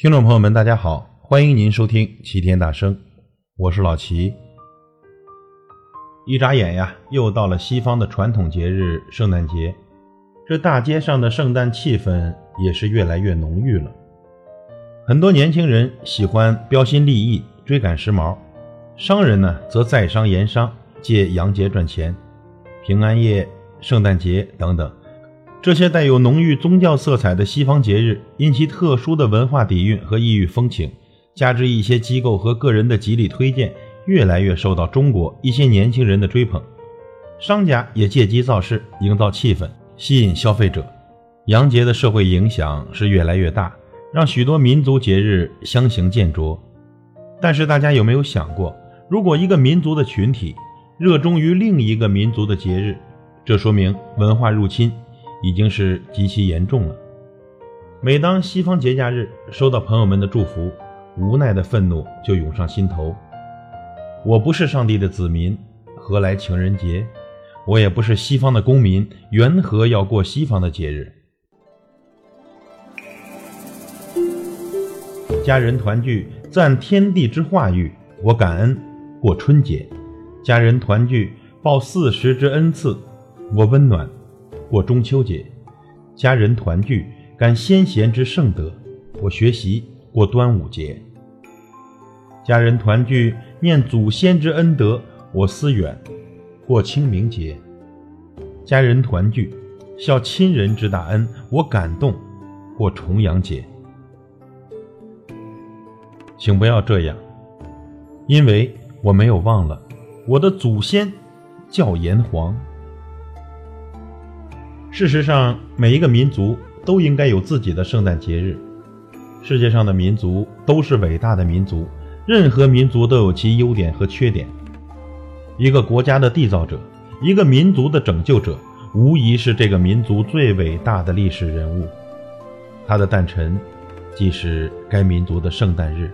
听众朋友们，大家好，欢迎您收听齐天大圣，我是老齐。一眨眼呀，又到了西方的传统节日圣诞节，这大街上的圣诞气氛也是越来越浓郁了。很多年轻人喜欢标新立异、追赶时髦，商人呢则在商言商，借洋节赚钱。平安夜、圣诞节等等。这些带有浓郁宗教色彩的西方节日，因其特殊的文化底蕴和异域风情，加之一些机构和个人的极力推荐，越来越受到中国一些年轻人的追捧。商家也借机造势，营造气氛，吸引消费者。洋节的社会影响是越来越大，让许多民族节日相形见绌。但是大家有没有想过，如果一个民族的群体热衷于另一个民族的节日，这说明文化入侵。已经是极其严重了。每当西方节假日收到朋友们的祝福，无奈的愤怒就涌上心头。我不是上帝的子民，何来情人节？我也不是西方的公民，缘何要过西方的节日？家人团聚，赞天地之化育，我感恩过春节；家人团聚，报四时之恩赐，我温暖。过中秋节，家人团聚，感先贤之圣德；我学习过端午节，家人团聚，念祖先之恩德；我思远过清明节，家人团聚，孝亲人之大恩；我感动过重阳节。请不要这样，因为我没有忘了我的祖先叫炎黄。事实上，每一个民族都应该有自己的圣诞节日。世界上的民族都是伟大的民族，任何民族都有其优点和缺点。一个国家的缔造者，一个民族的拯救者，无疑是这个民族最伟大的历史人物。他的诞辰，即是该民族的圣诞日。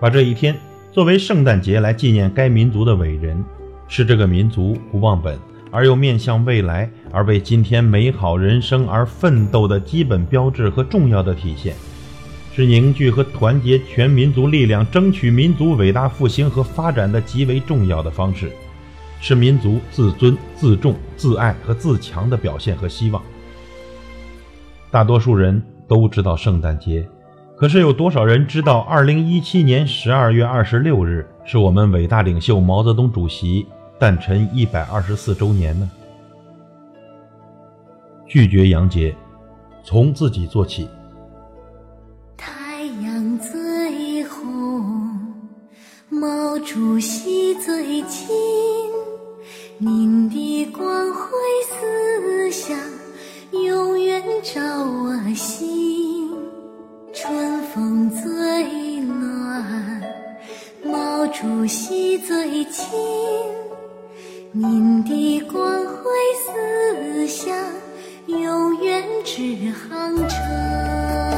把这一天作为圣诞节来纪念该民族的伟人，是这个民族不忘本。而又面向未来，而为今天美好人生而奋斗的基本标志和重要的体现，是凝聚和团结全民族力量，争取民族伟大复兴和发展的极为重要的方式，是民族自尊、自重、自爱和自强的表现和希望。大多数人都知道圣诞节，可是有多少人知道，二零一七年十二月二十六日是我们伟大领袖毛泽东主席？诞辰一百二十四周年呢？拒绝洋节，从自己做起。太阳最红，毛主席最亲，您的光辉思想永远照我心。春风最暖，毛主席最亲。您的光辉思想永远指航程。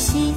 心。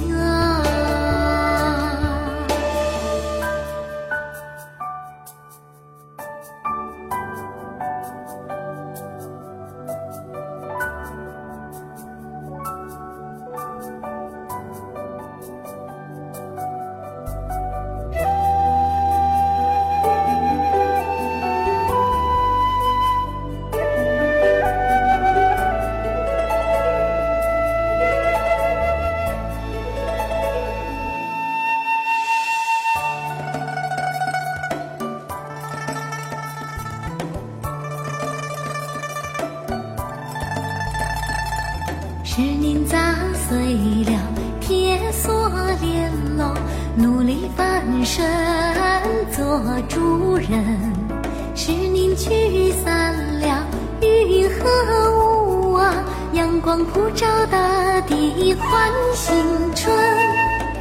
是您砸碎了铁锁链喽，努力翻身做主人；是您驱散了云和雾啊，阳光普照大地换新春；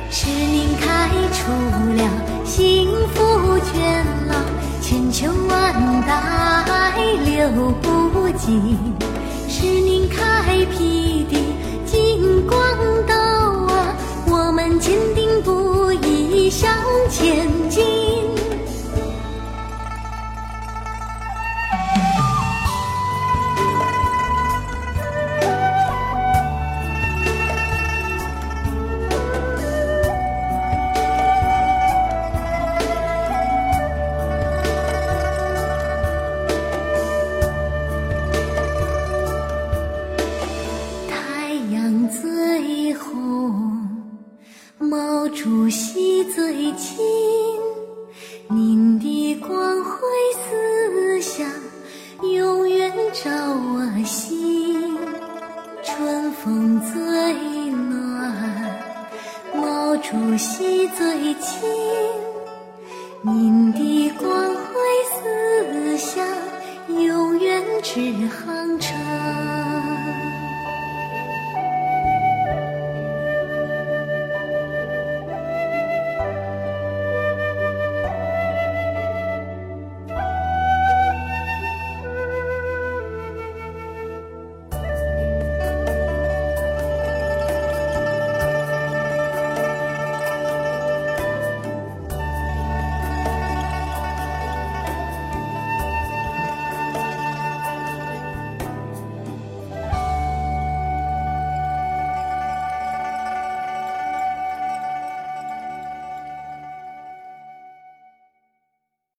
是您开出了幸福泉喽，千秋万代流不尽。亲，您的光辉思想永远照我心。春风最暖，毛主席最亲，您的光辉思想永远指航程。